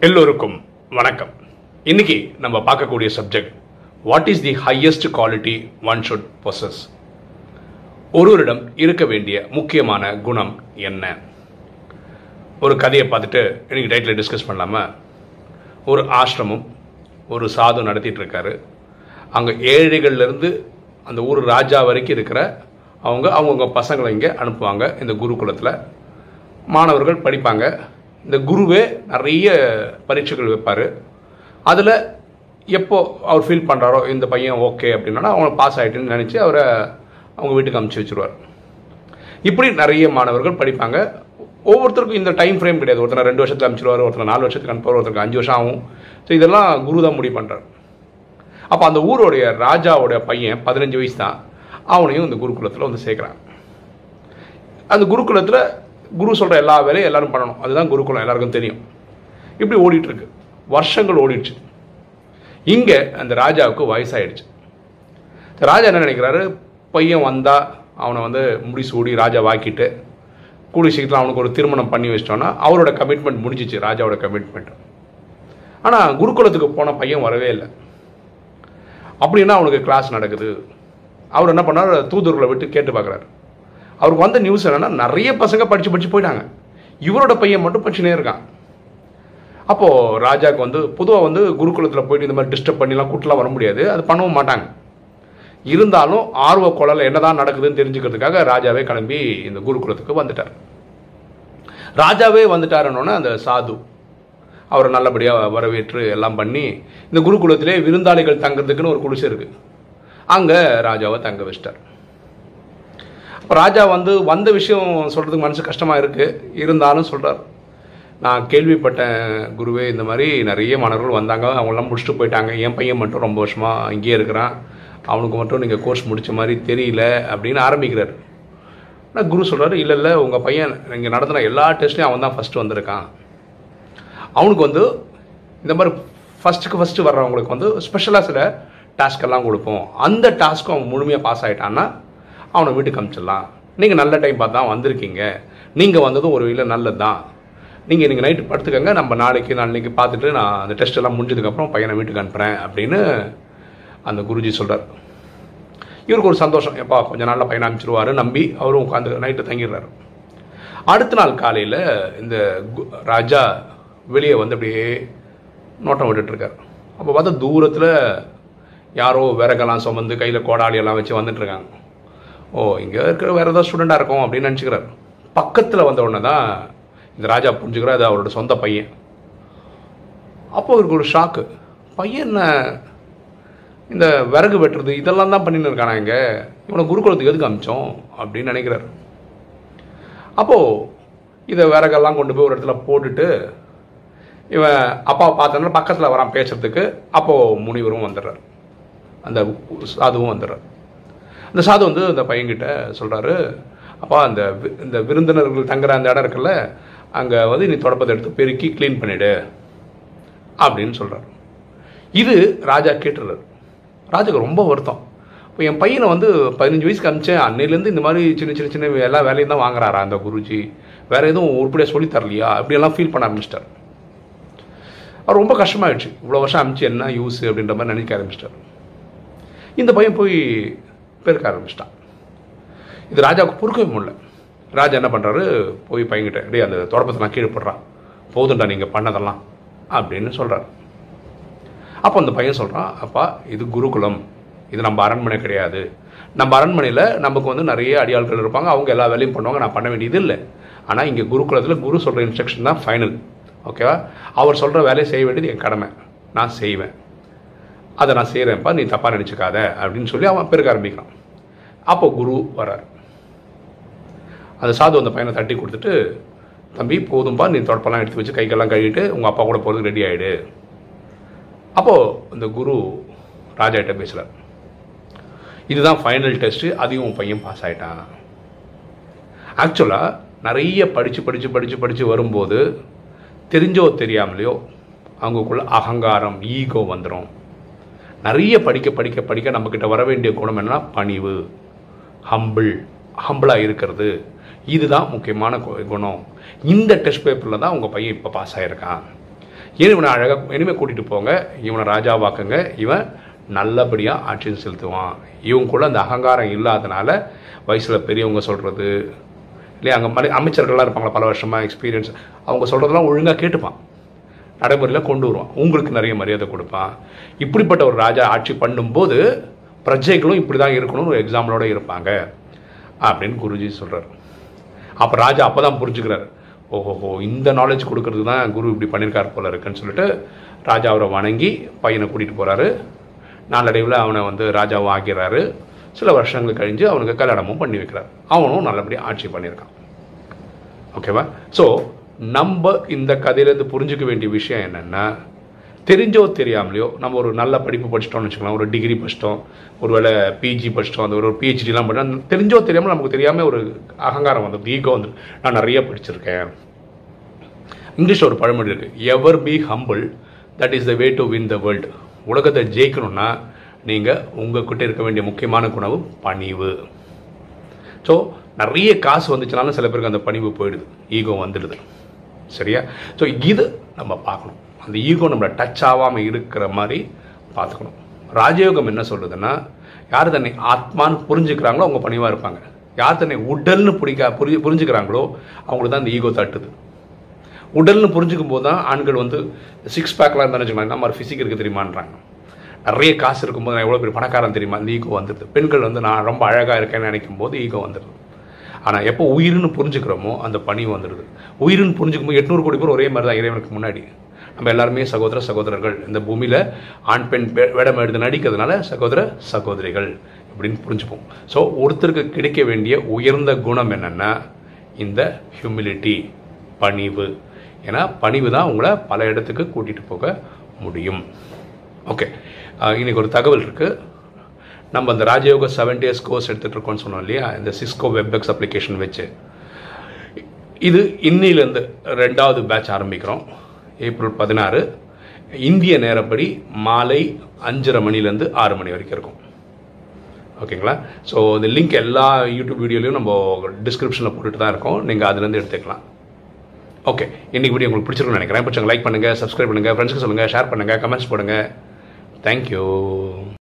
எல்லோருக்கும் வணக்கம். இன்னைக்கு நம்ம பார்க்கக்கூடிய subject what is the highest quality one should possess ஒருவரிடம் இருக்க வேண்டிய முக்கியமான குணம் என்ன? ஒரு கதையை பார்த்துட்டு இன்னைக்கு டைட்டில் டிஸ்கஸ் பண்ணலாமா? ஒரு ஆசிரமம் ஒரு சாது நடத்திட்டு இருக்காரு. அங்கே ஏழைகள்லேருந்து அந்த ஊர் ராஜா வரைக்கும் இருக்கிற அவங்க அவங்கவுங்க பசங்களை இங்கே அனுப்புவாங்க. இந்த குருகுலத்தில் மாணவர்கள் படிப்பாங்க. இந்த குருவே நிறைய பரீட்சைகள் வைப்பார். அதில் எப்போ அவர் ஃபீல் பண்ணுறாரோ இந்த பையன் ஓகே அப்படின்னா அவங்க பாஸ் ஆகிட்டுன்னு நினச்சி அவரை அவங்க வீட்டுக்கு அமுச்சு வச்சுருவார். இப்படி நிறைய மாணவர்கள் படிப்பாங்க. ஒவ்வொருத்தருக்கும் இந்த டைம் ஃப்ரேம் கிடையாது. ஒருத்தர் ரெண்டு வருஷத்தில் அனுப்பிச்சிடுவார் ஒருத்தர் நாலு வருஷத்துக்கு அனுப்புவார் ஒருத்தருக்கு அஞ்சு வருஷம் ஆகும். ஸோ இதெல்லாம் குரு தான் முடிவு பண்ணுறார் அப்போ அந்த ஊருடைய ராஜாவோடைய பையன் பதினஞ்சு வயசு தான். அவனையும் இந்த குருகுலத்தில் வந்து சேர்க்குறான். அந்த குருகுலத்தில் குரு சொல்கிற எல்லா வேலையும் எல்லாரும் பண்ணணும். அதுதான் குருகுலம் எல்லாருக்கும் தெரியும். இப்படி ஓடிட்டுருக்கு. வருஷங்கள் ஓடிடுச்சு. இங்கே அந்த ராஜாவுக்கு வயசாயிடுச்சு. ராஜா என்ன நினைக்கிறாரு? பையன் வந்தால் அவனை வந்து முடிசூடி ராஜா வாக்கிட்டு கூடி சீக்கிரம் அவனுக்கு ஒரு திருமணம் பண்ணி வச்சிட்டோன்னா அவரோட கமிட்மெண்ட் முடிஞ்சிச்சு ராஜாவோட கமிட்மெண்ட் ஆனால் குருகுலத்துக்கு போன பையன் வரவே இல்லை. அப்படின்னா அவனுக்கு கிளாஸ் நடக்குது. அவர் என்ன பண்ணார்? தூதர்களை விட்டு கேட்டு பார்க்குறாரு. அவருக்கு வந்த நியூஸ் என்னன்னா நிறைய பசங்க படித்து படித்து போயிட்டாங்க. இவரோட பையன் மட்டும் படிச்சுனே இருக்கான். அப்போது ராஜாவுக்கு வந்து பொதுவாக வந்து குருகுலத்தில் போயிட்டு இந்த மாதிரி டிஸ்டர்ப் பண்ணிலாம் கூட்டலாம் வர முடியாது. அது பண்ணவும் மாட்டாங்க. இருந்தாலும் ஆர்வ குழல் என்னதான் நடக்குதுன்னு தெரிஞ்சுக்கிறதுக்காக ராஜாவே கிளம்பி இந்த குருகுலத்துக்கு வந்துட்டார். ராஜாவே வந்துட்டாருன்னொன்னே அந்த சாது அவரை நல்லபடியாக வரவேற்று எல்லாம் பண்ணி இந்த குருகுலத்திலே விருந்தாளிகள் தங்குறதுக்குன்னு ஒரு குடிசை இருக்குது அங்கே ராஜாவை தங்க வச்சிட்டார். இப்போ ராஜா வந்து வந்த விஷயம் சொல்கிறதுக்கு மனசு கஷ்டமாக இருக்குது இருந்தாலும் சொல்கிறார் நான் கேள்விப்பட்டேன் குருவே இந்த மாதிரி நிறைய மாணவர்கள் வந்தாங்க. அவங்களாம் முடிச்சுட்டு போயிட்டாங்க. என் பையன் மட்டும் ரொம்ப வருஷமாக இங்கேயே இருக்கிறான். அவனுக்கு மட்டும் நீங்கள் கோர்ஸ் முடித்த மாதிரி தெரியல அப்படின்னு ஆரம்பிக்கிறார். ஆனால் குரு சொல்கிறார் இல்லை இல்லை உங்கள் பையன் இங்கே நடத்துகிற எல்லா டெஸ்ட்லையும் அவன் தான் ஃபஸ்ட்டு வந்திருக்கான். அவனுக்கு வந்து இந்த மாதிரி ஃபஸ்ட்டுக்கு ஃபஸ்ட்டு வர்றவங்களுக்கு வந்து ஸ்பெஷலாக சில டாஸ்க் எல்லாம் கொடுப்போம். அந்த டாஸ்க்கும் அவன் முழுமையாக பாஸ் ஆகிட்டான்னா அவனை வீட்டுக்கு அனுப்பிச்சிடலாம் நீங்கள் நல்ல டைம் பார்த்து தான் வந்திருக்கீங்க. நீங்கள் வந்ததும் ஒரு வகையில் நல்லது தான் நீங்கள் நீங்கள் நைட்டு படுத்துக்கங்க நம்ம நாளைக்கு நாளைக்கு பார்த்துட்டு நான் அந்த டெஸ்ட் எல்லாம் முடிஞ்சதுக்கப்புறம் பையனை வீட்டுக்கு அனுப்புகிறேன் அப்படின்னு அந்த குருஜி சொல்கிறார் இவருக்கு ஒரு சந்தோஷம். எப்பா கொஞ்ச நாளில் பையனை அனுப்பிச்சிருவாரு நம்பி அவரும் உட்காந்து நைட்டு தங்கிடுறாரு. அடுத்த நாள் காலையில் இந்த கு- ராஜா வெளியே வந்து அப்படியே நோட்டம் விட்டுட்ருக்கார் அப்போ பார்த்தா தூரத்தில் யாரோ விறகெல்லாம் சுமந்து கையில் கோடாளி எல்லாம் வச்சு வந்துட்டு இருக்காங்க. ஓ இங்கே இருக்கிற வேறு ஏதாவது ஸ்டூடெண்ட்டாக இருக்கும் அப்படின்னு நினச்சிக்கிறார். பக்கத்தில் வந்த உடனே தான் இந்த ராஜா புரிஞ்சுக்கிறார் அது அவரோட சொந்த பையன். அப்போ அவருக்கு ஒரு ஷாக்கு பையன் என்ன இந்த விறகு வெட்டுறது இதெல்லாம் தான் பண்ணின்னு இருக்கானா இங்கே? இவனை குருகுலத்துக்கு எதுக்கு அமிச்சோம்? அப்படின்னு நினைக்கிறார். அப்போது இதை விறகெல்லாம் கொண்டு போய் ஒரு இடத்துல போட்டுட்டு இவன் அப்பா பார்த்தோன்னா பக்கத்தில் வரான் பேசுறதுக்கு. அப்போது முனிவரும் வந்துடுறார். அந்த அதுவும் வந்துடுறார். அந்த சாது வந்து அந்த பையன்கிட்ட சொல்கிறாரு அப்பா அந்த வி- இந்த விருந்தினர்கள் தங்குற அந்த இடம் இருக்குல்ல அங்கே வந்து நீ தொடப்பத்தை எடுத்து பெருக்கி க்ளீன் பண்ணிடு அப்படின்னு சொல்கிறார் இது ராஜா கேட்டுறாரு ராஜாக்கு ரொம்ப வருத்தம். இப்போ என் பையனை வந்து பதினஞ்சு வயசுக்கு அனுப்பிச்சேன். அன்னையிலேருந்து இந்த மாதிரி சின்ன சின்ன சின்ன எல்லா வேலையும் தான் வாங்குறாரா அந்த குருஜி? வேற எதுவும் உருப்படியாக சொல்லி தரலையா? அப்படியெல்லாம் ஃபீல் பண்ண ஆரம்பிச்சிட்டார். அவர் ரொம்ப கஷ்டமாயிடுச்சு. இவ்வளோ வருஷம் அமிச்சு என்ன யூஸ் அப்படின்ற மாதிரி நினைக்க ஆரம்பிச்சிட்டார். இந்த பையன் போய் பெருக்க ஆரம்பிச்சிட்டான். இது ராஜாவுக்கு பொறுக்கவே முடியல. ராஜா என்ன பண்ணுறாரு போய் பையன்கிட்ட டேய் அந்த தொடப்பத்தெல்லாம் கீழே போடுறான் போதும்டா நீங்கள் பண்ணதெல்லாம். அப்படின்னு சொல்கிறார் அப்போ அந்த பையன் சொல்கிறான் அப்பா இது குருகுலம். இது நம்ம அரண்மனை கிடையாது. நம்ம அரண்மனையில் நமக்கு வந்து நிறைய அடியாள்கள் இருப்பாங்க. அவங்க எல்லா வேலையும் பண்ணுவாங்க. நான் பண்ண வேண்டியது இல்லை. ஆனால் இங்கே குருகுலத்தில் குரு சொல்கிற இன்ஸ்ட்ரக்ஷன் தான் ஃபைனல் ஓகேவா அவர் சொல்கிற வேலையை செய்ய வேண்டியது என் கடமை. நான் செய்வேன். அதை நான் செய்கிறேன்ப்பா நீ தப்பாக நினச்சிக்காத அப்படின்னு சொல்லி அவன் பெருக்க ஆரம்பிக்கிறான். அப்போ குரு வரார் அந்த சாது அந்த பையனை தட்டி கொடுத்துட்டு தம்பி போதும்பா நீ தொடப்பெல்லாம் எடுத்து வச்சு கைக்கெல்லாம் கழுவிட்டு உங்கள் அப்பா கூட போகிறதுக்கு ரெடி ஆகிடு அப்போது இந்த குரு ராஜா கிட்ட பேசுகிறார் இதுதான் ஃபைனல் டெஸ்ட்டு அதையும் உன் பையன் பாஸ் ஆகிட்டான் ஆக்சுவலாக நிறைய படித்து படித்து படித்து படித்து வரும்போது தெரிஞ்சோ தெரியாமலையோ அவங்களுக்குள்ள அகங்காரம் ஈகோ வந்துடும் நிறைய படிக்க படிக்க படிக்க நம்மக்கிட்ட வர வேண்டிய குணம் என்னன்னா பணிவு. ஹம்பிள் ஹம்பிளாக இருக்கிறது. இதுதான் முக்கியமான கு- குணம். இந்த டெஸ்ட் பேப்பரில் தான் உங்கள் பையன் இப்போ பாஸ் ஆகிருக்கான் ஏன் இவனை அழகாக இனிமேல் கூட்டிகிட்டு போங்க. இவனை ராஜாவாக்குங்க இவன் நல்லபடியாக ஆட்சி செலுத்துவான். இவங்க கூட அந்த அகங்காரம் இல்லாதனால வயசில் பெரியவங்க சொல்கிறது இல்லையா? அங்கே மலை அமைச்சர்கள்லாம் இருப்பாங்களா? பல வருஷமாக எக்ஸ்பீரியன்ஸ் அவங்க சொல்கிறதெல்லாம் ஒழுங்காக கேட்டுப்பான். நடைமுறையில் கொண்டு வருவான். உங்களுக்கு நிறைய மரியாதை கொடுப்பான் இப்படிப்பட்ட ஒரு ராஜா ஆட்சி பண்ணும்போது பிரஜைகளும் இப்படி தான் இருக்கணும்னு ஒரு எக்ஸாம்பிளோடு இருப்பாங்க. அப்படின்னு குருஜி சொல்கிறார் அப்போ ராஜா அப்போ தான் புரிஞ்சுக்கிறார். ஓஹோஹோ இந்த நாலேஜ் கொடுக்கறதுக்கு தான் குரு இப்படி பண்ணியிருக்கார் போல இருக்குன்னு சொல்லிட்டு ராஜா அவரை வணங்கி பையனை கூட்டிகிட்டு போகிறாரு நாளடைவில் அவனை வந்து ராஜாவும் ஆக்கிறாரு. சில வருஷங்கள் கழிஞ்சு அவனுக்கு கல்யாணமும் பண்ணி வைக்கிறார். அவனும் நல்லபடியாக ஆட்சி பண்ணியிருக்கான். ஓகேவா ஸோ நம்ம இந்த கதையிலேருந்து புரிஞ்சுக்க வேண்டிய விஷயம் என்னென்னா தெரிஞ்சோ தெரியாமலையோ நம்ம ஒரு நல்ல படிப்பு படிச்சிட்டோம்னு வச்சுக்கலாம் ஒரு டிகிரி படிச்சிட்டோம் ஒருவேளை பிஜி படிச்சிட்டோம் அந்த ஒரு பிஹெச்டிலாம் படிச்சோம் தெரிஞ்சோ தெரியாமல் நமக்கு தெரியாமல் ஒரு அகங்காரம் வந்து ஈகோ வந்து நான் நிறைய படிச்சிருக்கேன். இங்கிலீஷில் ஒரு பழமொழி இருக்குது ever be humble that is the way to win the world உலகத்தை ஜெயிக்கணும்னா நீங்கள் உங்ககிட்ட இருக்க வேண்டிய முக்கியமான குணவு பணிவு. ஸோ நிறைய காசு வந்துச்சுனாலும் சில பேருக்கு அந்த பணிவு போயிடுது ஈகோ வந்துடுது. சரியா? ஸோ இது நம்ம பார்க்கணும். அந்த ஈகோ நம்மளை டச் ஆகாமல் இருக்கிற மாதிரி பார்த்துக்கணும். ராஜயோகம் என்ன சொல்கிறதுன்னா யார் தன்னை ஆத்மான்னு புரிஞ்சுக்கிறாங்களோ அவங்க பணிவாக இருப்பாங்க. யார் தன்னை உடல்னு பிடிக்கா புரி புரிஞ்சுக்கிறாங்களோ அவங்களுக்கு தான் அந்த ஈகோ தட்டுது. உடல்னு புரிஞ்சுக்கும் போது தான் ஆண்கள் வந்து சிக்ஸ் பேக்லாம் இருந்தாலும் வச்சுக்கலாம் என்ன ஃபிசிக் இருக்குது தெரியுமான்றாங்க. நிறைய காசு இருக்கும்போது நான் எவ்வளோ பெரிய பணக்காரன் தெரியுமா? அந்த ஈகோ வந்துடுது. பெண்கள் வந்து நான் ரொம்ப அழகாக இருக்கேன்னு நினைக்கும் போது ஈகோ வந்துடுது. ஆனால் எப்போ உயிர்னு புரிஞ்சுக்கிறோமோ அந்த பணி வந்துடுது உயிர்னு புரிஞ்சுக்கும் போது எட்நூறு கோடி பேர் ஒரே மாதிரி தான் இறைவனுக்கு முன்னாடி. நம்ம எல்லாருமே சகோதர சகோதரர்கள். இந்த பூமியில் ஆண் பெண் வே- வேடம் எடுத்து நடிக்கிறதுனால சகோதர சகோதரிகள் அப்படின்னு புரிஞ்சுப்போம். ஸோ ஒருத்தருக்கு கிடைக்க வேண்டிய உயர்ந்த குணம் என்னென்னா இந்த ஹியூமிலிட்டி பணிவு. ஏன்னா பணிவு தான் உங்களை பல இடத்துக்கு கூட்டிகிட்டு போக முடியும். ஓகே இன்றைக்கி ஒரு தகவல் இருக்குது நம்ம அந்த ராஜயோக செவன் டேஸ் கோர்ஸ் எடுத்துகிட்டு இருக்கோம்னு சொன்னோம் இல்லையா? இந்த சிஸ்கோ வெப்எக்ஸ் அப்ளிகேஷன் வச்சு. இது இன்னிலேருந்து ரெண்டாவது பேட்ச் ஆரம்பிக்கிறோம். ஏப்ரல் பதினாறு. இந்திய நேரப்படி மாலை அஞ்சரை மணிலேருந்து ஆறு மணி வரைக்கும் இருக்கும். ஓகேங்களா? ஸோ இந்த லிங்க் எல்லா யூடியூப் வீடியோலையும் நம்ம டிஸ்கிரிப்ஷனில் போட்டுட்டு தான் இருக்கோம். நீங்கள் அதுலேருந்து எடுத்துக்கலாம். ஓகே இன்னைக்கு வீடியோ உங்களுக்கு பிடிச்சிருக்கும்னு நினைக்கிறேன். பிடிச்சவங்க லைக் பண்ணுங்கள் சப்ஸ்கிரைப் பண்ணுங்கள் ஃப்ரெண்ட்ஸ்க்கு சொல்லுங்கள் ஷேர் பண்ணுங்கள் கமெண்ட்ஸ் போடுங்க. தேங்க்யூ